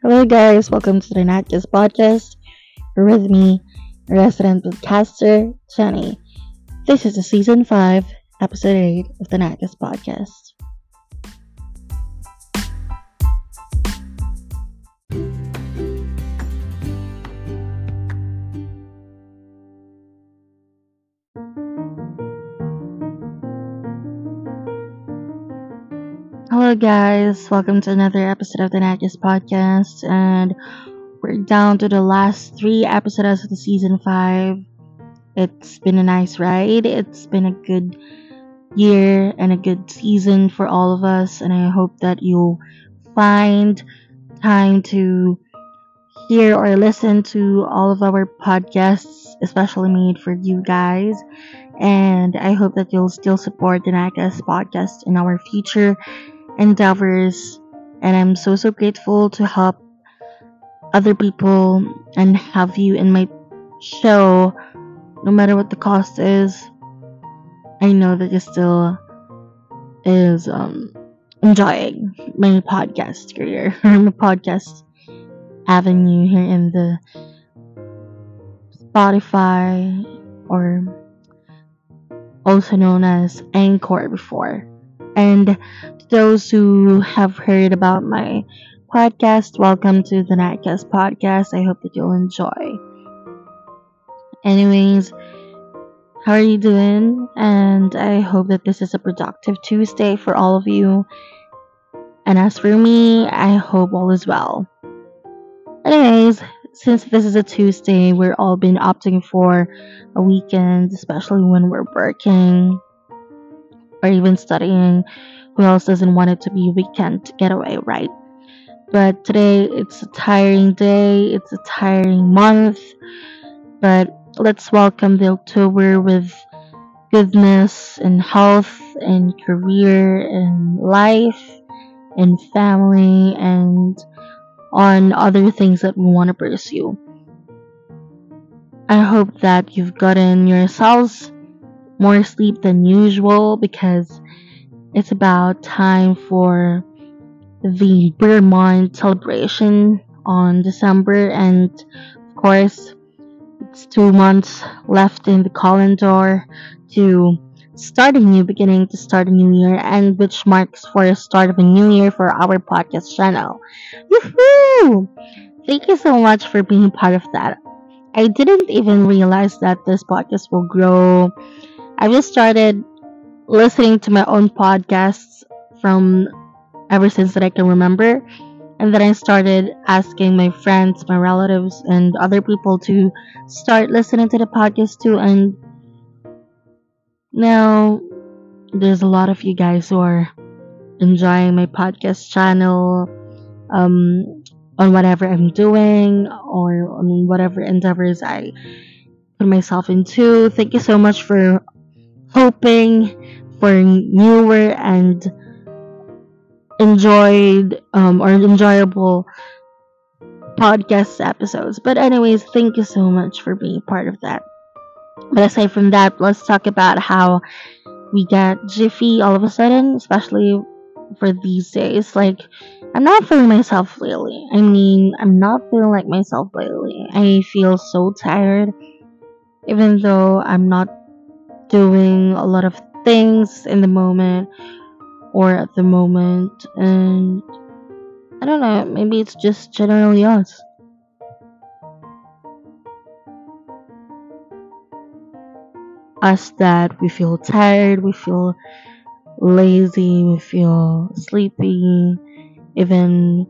Hello, guys. Welcome to the Nightcast podcast. You're with me, resident podcaster Jenny. This is the season five, episode eight of the Nightcast podcast. Guys. Welcome to another episode of the Nightcast podcast, and we're down to the last three episodes of the season five. It's been a nice ride. It's been a good year and a good season for all of us, and I hope that you'll find time to hear or listen to all of our podcasts, especially made for you guys. And I hope that you'll still support the Nightcast podcast in our future endeavors and I'm so so grateful to help other people and have you in my show. No matter what the cost is I know that you still is um enjoying my podcast career or my podcast avenue here in the Spotify or also known as Anchor before and those who have heard about my podcast, welcome to the Nightcast podcast. I hope that you'll enjoy. Anyways, how are you doing? And I hope that this is a productive Tuesday for all of you. And as for me, I hope all is well. Anyways, since this is a Tuesday, we're all been opting for a weekend, especially when we're working or even studying who else doesn't want it to be weekend getaway, right? But today it's a tiring day, it's a tiring month, but let's welcome the October with goodness and health and career and life and family and on other things that we want to pursue. I hope that you've gotten yourselves more sleep than usual because it's about time for the Vermont celebration on December, and of course, it's two months left in the calendar to start a new beginning, to start a new year, and which marks for the start of a new year for our podcast channel. Woohoo! Thank you so much for being part of that. I didn't even realize that this podcast will grow. I just started listening to my own podcasts from ever since that I can remember. And then I started asking my friends, my relatives, and other people to start listening to the podcast too. And now there's a lot of you guys who are enjoying my podcast channel um, on whatever I'm doing or on whatever endeavors I put myself into. Thank you so much for hoping for newer and enjoyed um, or enjoyable podcast episodes. But anyways, thank you so much for being part of that. But aside from that, let's talk about how we get jiffy all of a sudden, especially for these days. Like, I'm not feeling myself lately. I mean, I'm not feeling like myself lately. I feel so tired, even though I'm not doing a lot of things in the moment or at the moment and I don't know, maybe it's just generally us. Us that we feel tired, we feel lazy, we feel sleepy, even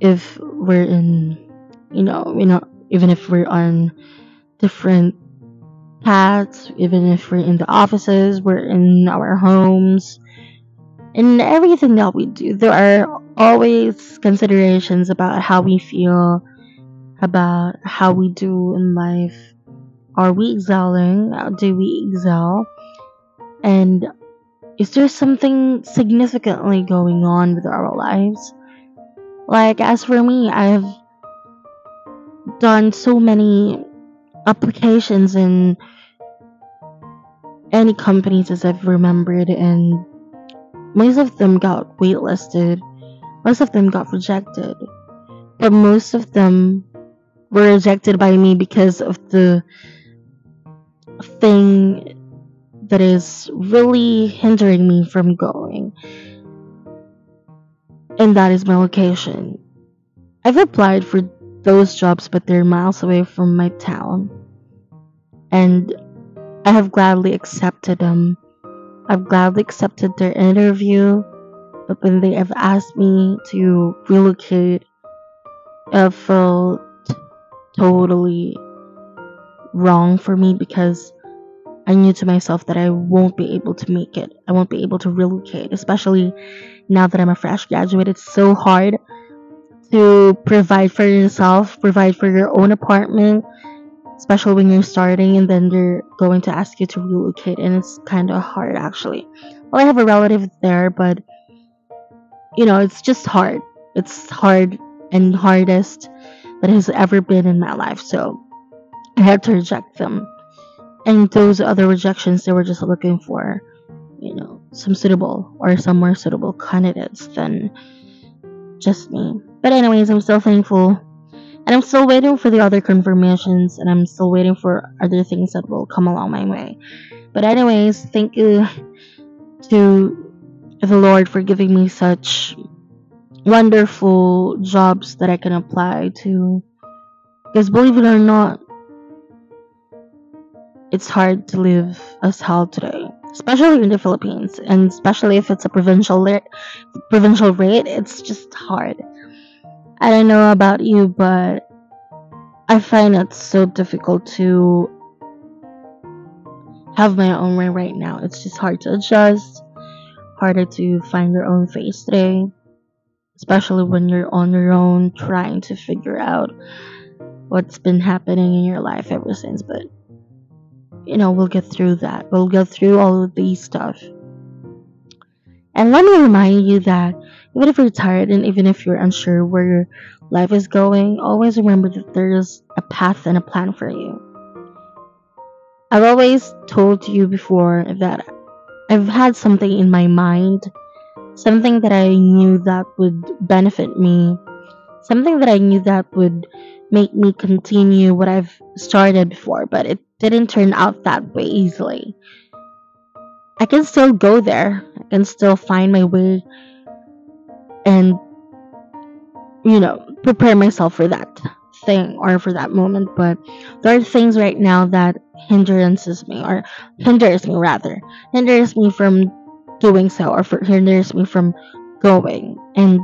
if we're in, you know, you know, even if we're on different paths, even if we're in the offices, we're in our homes, in everything that we do, there are always considerations about how we feel, about how we do in life. Are we excelling? Do we excel? And is there something significantly going on with our lives? Like, as for me, I've done so many applications in any companies as I've remembered, and most of them got waitlisted, most of them got rejected. but most of them were rejected by me because of the thing that is really hindering me from going. And that is my location. I've applied for those jobs, but they're miles away from my town. And I have gladly accepted them. I've gladly accepted their interview, but when they have asked me to relocate, I felt totally wrong for me because I knew to myself that I won't be able to make it. I won't be able to relocate, especially now that I'm a fresh graduate. It's so hard to provide for yourself, provide for your own apartment, especially when you're starting and then they're going to ask you to relocate, and it's kind of hard actually. Well, I have a relative there, but you know, it's just hard. It's hard and hardest that has ever been in my life. So I had to reject them. And those other rejections, they were just looking for, you know, some suitable or some more suitable candidates than just me. But, anyways, I'm still thankful. And I'm still waiting for the other confirmations, and I'm still waiting for other things that will come along my way. But, anyways, thank you to the Lord for giving me such wonderful jobs that I can apply to. Because believe it or not, it's hard to live as hell today, especially in the Philippines, and especially if it's a provincial rate. Provincial rate, it's just hard. I don't know about you, but I find it so difficult to have my own way right now. It's just hard to adjust, harder to find your own face today especially when you're on your own trying to figure out what's been happening in your life ever since. But, you know, we'll get through that. We'll get through all of these stuff. And let me remind you that even if you're tired and even if you're unsure where your life is going, always remember that there's a path and a plan for you. I've always told you before that I've had something in my mind something that I knew that would benefit me, something that I knew that would make me continue what I've started before, but it didn't turn out that way easily. I can still go there, I can still find my way and, you know, prepare myself for that thing or for that moment, but there are things right now that hindrances me or hinders me rather hinders me from doing so or for hinders me from going. And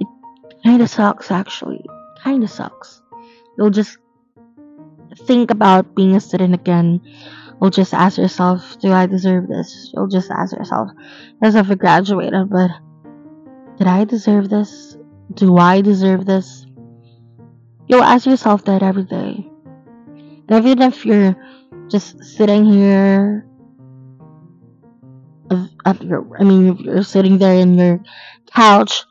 it kind of sucks, actually. Kind of sucks. You'll just think about being a student again. You'll just ask yourself, do I deserve this? You'll just ask yourself, as if I graduated, but did I deserve this? Do I deserve this? You'll ask yourself that every day. And even if you're just sitting here I mean if you're sitting there in your couch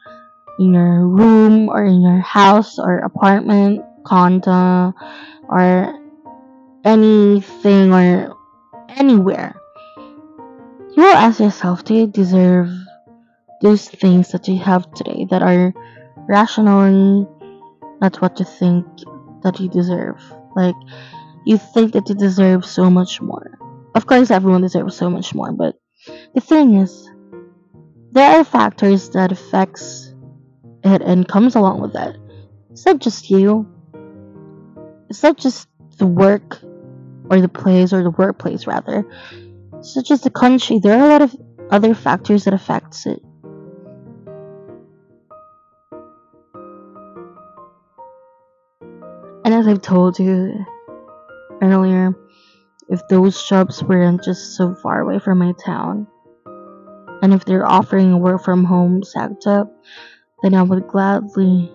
in your room or in your house or apartment condo or anything or anywhere you will ask yourself do you deserve those things that you have today that are rationally not what you think that you deserve like you think that you deserve so much more of course everyone deserves so much more but the thing is, there are factors that affects it and comes along with it. It's not just you. It's not just the work or the place or the workplace rather. such as the country. There are a lot of other factors that affects it. And as I've told you earlier, if those jobs weren't just so far away from my town. And if they're offering a work from home sector, then I would gladly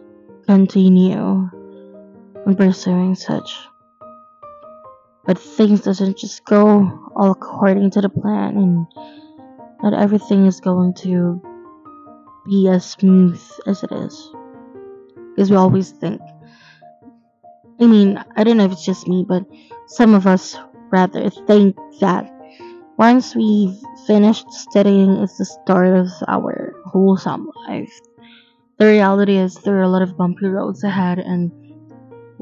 continue in pursuing such. But things doesn't just go all according to the plan and not everything is going to be as smooth as it is. Because we always think I mean, I don't know if it's just me, but some of us rather think that once we've finished studying it's the start of our wholesome life. the reality is there are a lot of bumpy roads ahead, and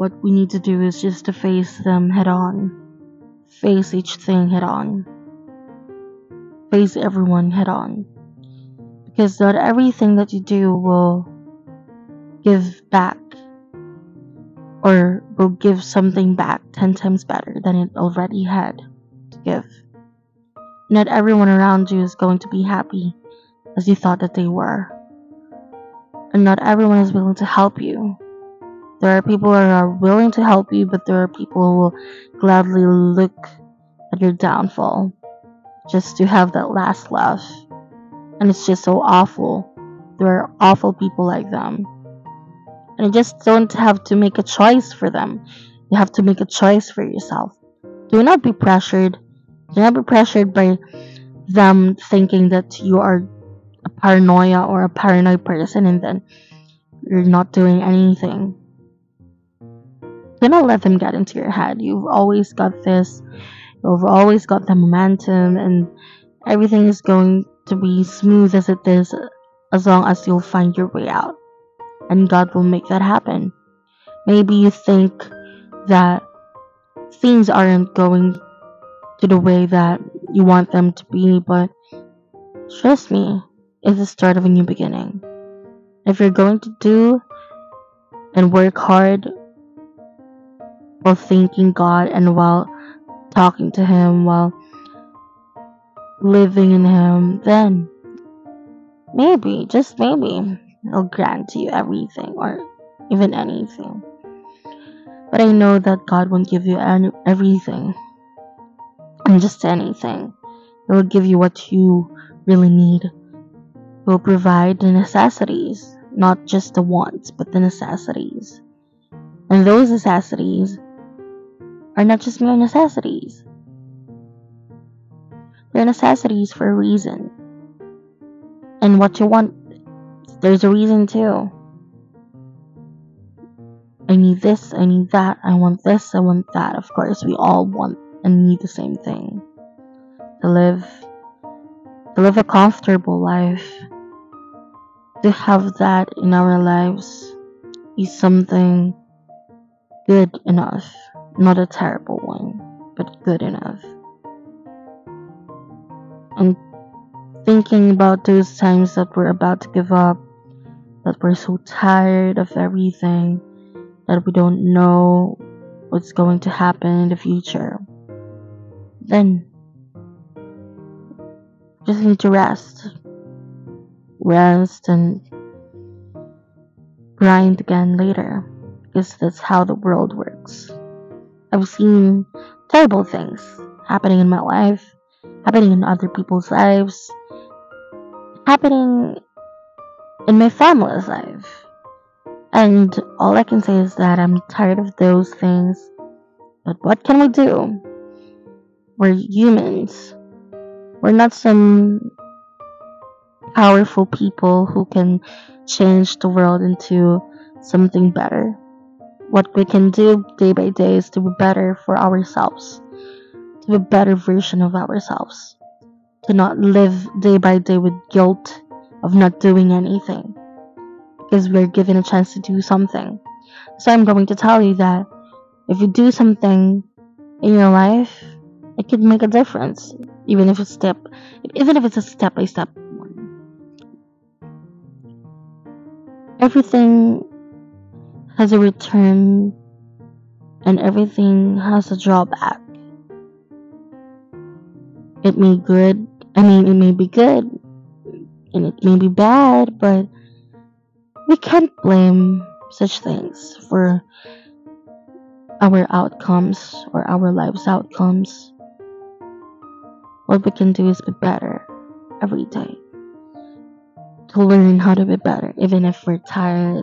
what we need to do is just to face them head on. Face each thing head on. Face everyone head on. Because not everything that you do will give back or will give something back 10 times better than it already had to give. Not everyone around you is going to be happy as you thought that they were. And not everyone is willing to help you. There are people who are willing to help you, but there are people who will gladly look at your downfall just to have that last laugh. And it's just so awful. There are awful people like them. And you just don't have to make a choice for them. You have to make a choice for yourself. Do not be pressured. Do not be pressured by them thinking that you are a paranoia or a paranoid person and then you're not doing anything. Not let them get into your head. You've always got this. You've always got the momentum and everything is going to be smooth as it is as long as you'll find your way out. And God will make that happen. Maybe you think that things aren't going to the way that you want them to be, but trust me, it's the start of a new beginning. If you're going to do and work hard while thanking God and while talking to Him, while living in Him, then maybe, just maybe, He'll grant you everything or even anything. But I know that God won't give you any, everything and just anything. He will give you what you really need. He will provide the necessities, not just the wants, but the necessities. And those necessities are not just mere necessities. They're necessities for a reason. And what you want, there's a reason too. I need this, I need that, I want this, I want that. Of course, we all want and need the same thing. To live to live a comfortable life. To have that in our lives is something good enough. Not a terrible one, but good enough. And thinking about those times that we're about to give up, that we're so tired of everything, that we don't know what's going to happen in the future, then just need to rest. Rest and grind again later because that's how the world works. I've seen terrible things happening in my life, happening in other people's lives, happening in my family's life. And all I can say is that I'm tired of those things. But what can we do? We're humans. We're not some powerful people who can change the world into something better. What we can do day by day is to be better for ourselves, to be a better version of ourselves, to not live day by day with guilt of not doing anything because we're given a chance to do something. So I'm going to tell you that if you do something in your life, it could make a difference, even if it's step, even if it's a step by step Everything has a return, and everything has a drawback. It may good, I mean, it may be good, and it may be bad, but we can't blame such things for our outcomes or our life's outcomes. What we can do is be better every day. To learn how to be better, even if we're tired,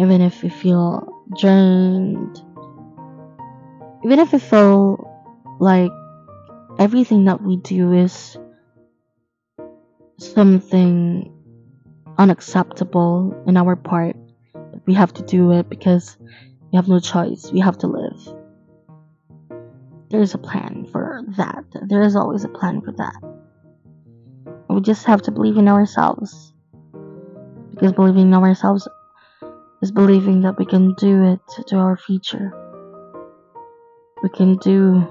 even if we feel drained, even if we feel like everything that we do is something unacceptable in our part, we have to do it because we have no choice. We have to live. There is a plan for that. There is always a plan for that. We just have to believe in ourselves Because believing in ourselves is believing that we can do it to our future. We can do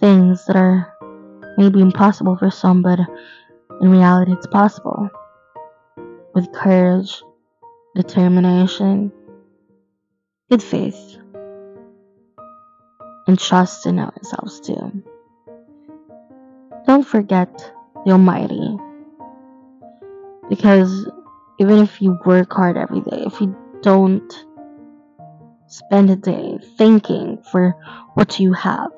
things that are maybe impossible for some, but in reality, it's possible. With courage, determination, good faith, and trust in ourselves too. Don't forget the Almighty. Because even if you work hard every day, if you don't spend a day thinking for what you have,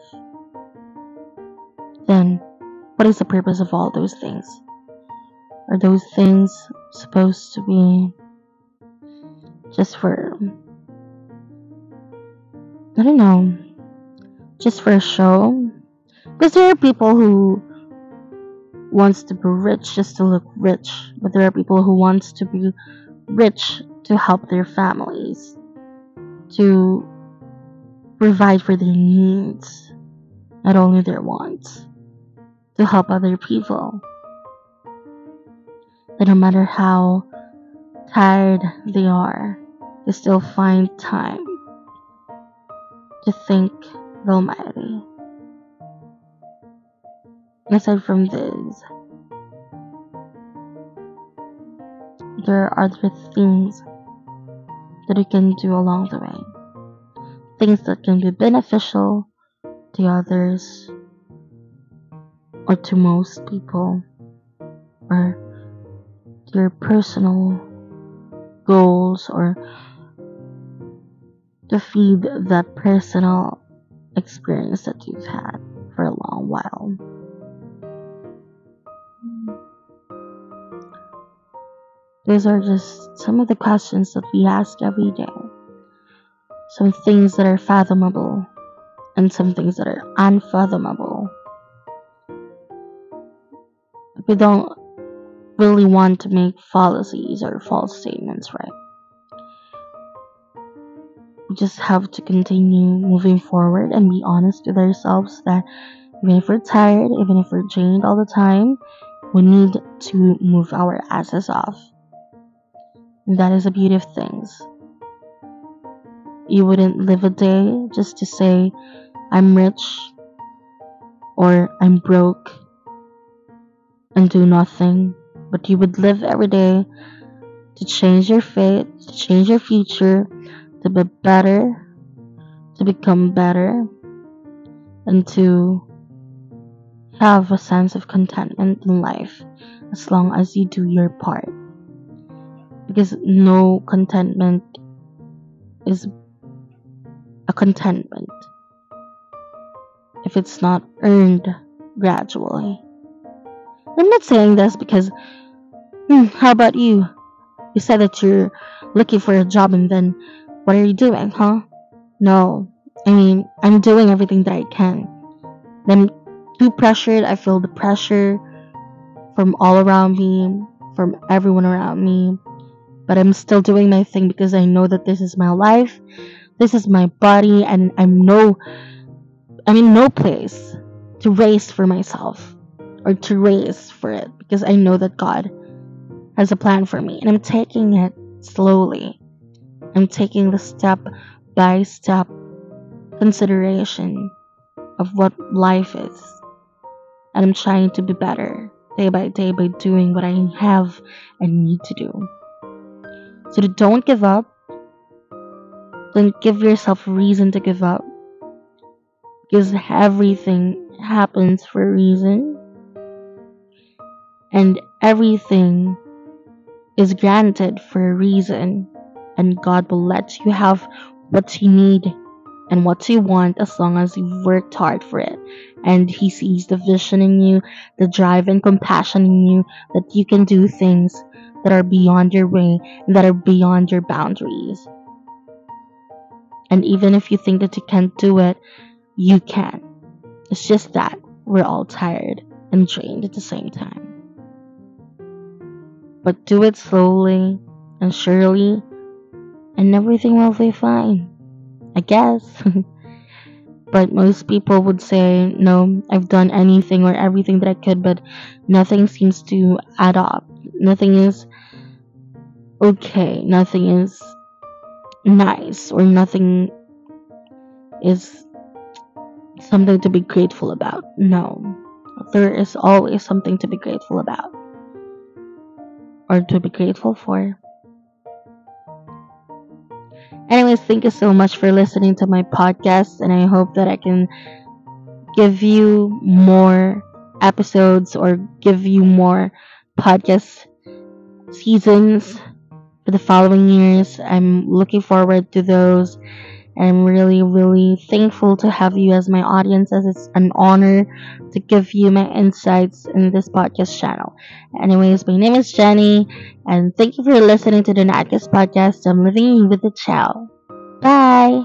then what is the purpose of all those things? Are those things supposed to be just for, I don't know, just for a show? Because there are people who wants to be rich just to look rich, but there are people who wants to be rich to help their families, to provide for their needs, not only their wants, to help other people. That no matter how tired they are, they still find time to thank the Almighty. Aside from this, there are other things that you can do along the way. Things that can be beneficial to others or to most people or to your personal goals or to feed that personal experience that you've had for a long while. These are just some of the questions that we ask every day. Some things that are fathomable and some things that are unfathomable. We don't really want to make fallacies or false statements, right? We just have to continue moving forward and be honest with ourselves that even if we're tired, even if we're drained all the time, we need to move our asses off. That is the beauty of things. You wouldn't live a day just to say, I'm rich or I'm broke and do nothing, but you would live every day to change your fate, to change your future, to be better, to become better, and to have a sense of contentment in life as long as you do your part because no contentment is a contentment if it's not earned gradually. I'm not saying this because, hmm, how about you? You said that you're looking for a job and then what are you doing, huh? No, I mean, I'm doing everything that I can. Then too pressured, I feel the pressure from all around me, from everyone around me but I'm still doing my thing because I know that this is my life, this is my body, and I'm no, I'm in no place to race for myself or to race for it because I know that God has a plan for me, and I'm taking it slowly. I'm taking the step by step consideration of what life is, and I'm trying to be better day by day by doing what I have and need to do. So don't give up. Don't give yourself reason to give up. Because everything happens for a reason. And everything is granted for a reason. And God will let you have what you need and what you want as long as you've worked hard for it. And He sees the vision in you, the drive and compassion in you that you can do things that are beyond your way, that are beyond your boundaries. And even if you think that you can't do it, you can. It's just that we're all tired and drained at the same time. But do it slowly and surely, and everything will be fine. I guess. but most people would say, no, I've done anything or everything that I could, but nothing seems to add up. Nothing is okay, nothing is nice or nothing is something to be grateful about. No. There is always something to be grateful about or to be grateful for. Anyways, thank you so much for listening to my podcast, and I hope that I can give you more episodes or give you more podcast seasons for the following years. I'm looking forward to those. I'm really, really thankful to have you as my audience, as it's an honor to give you my insights in this podcast channel. Anyways, my name is Jenny, and thank you for listening to the Nightcast podcast. I'm living with the chow. Bye.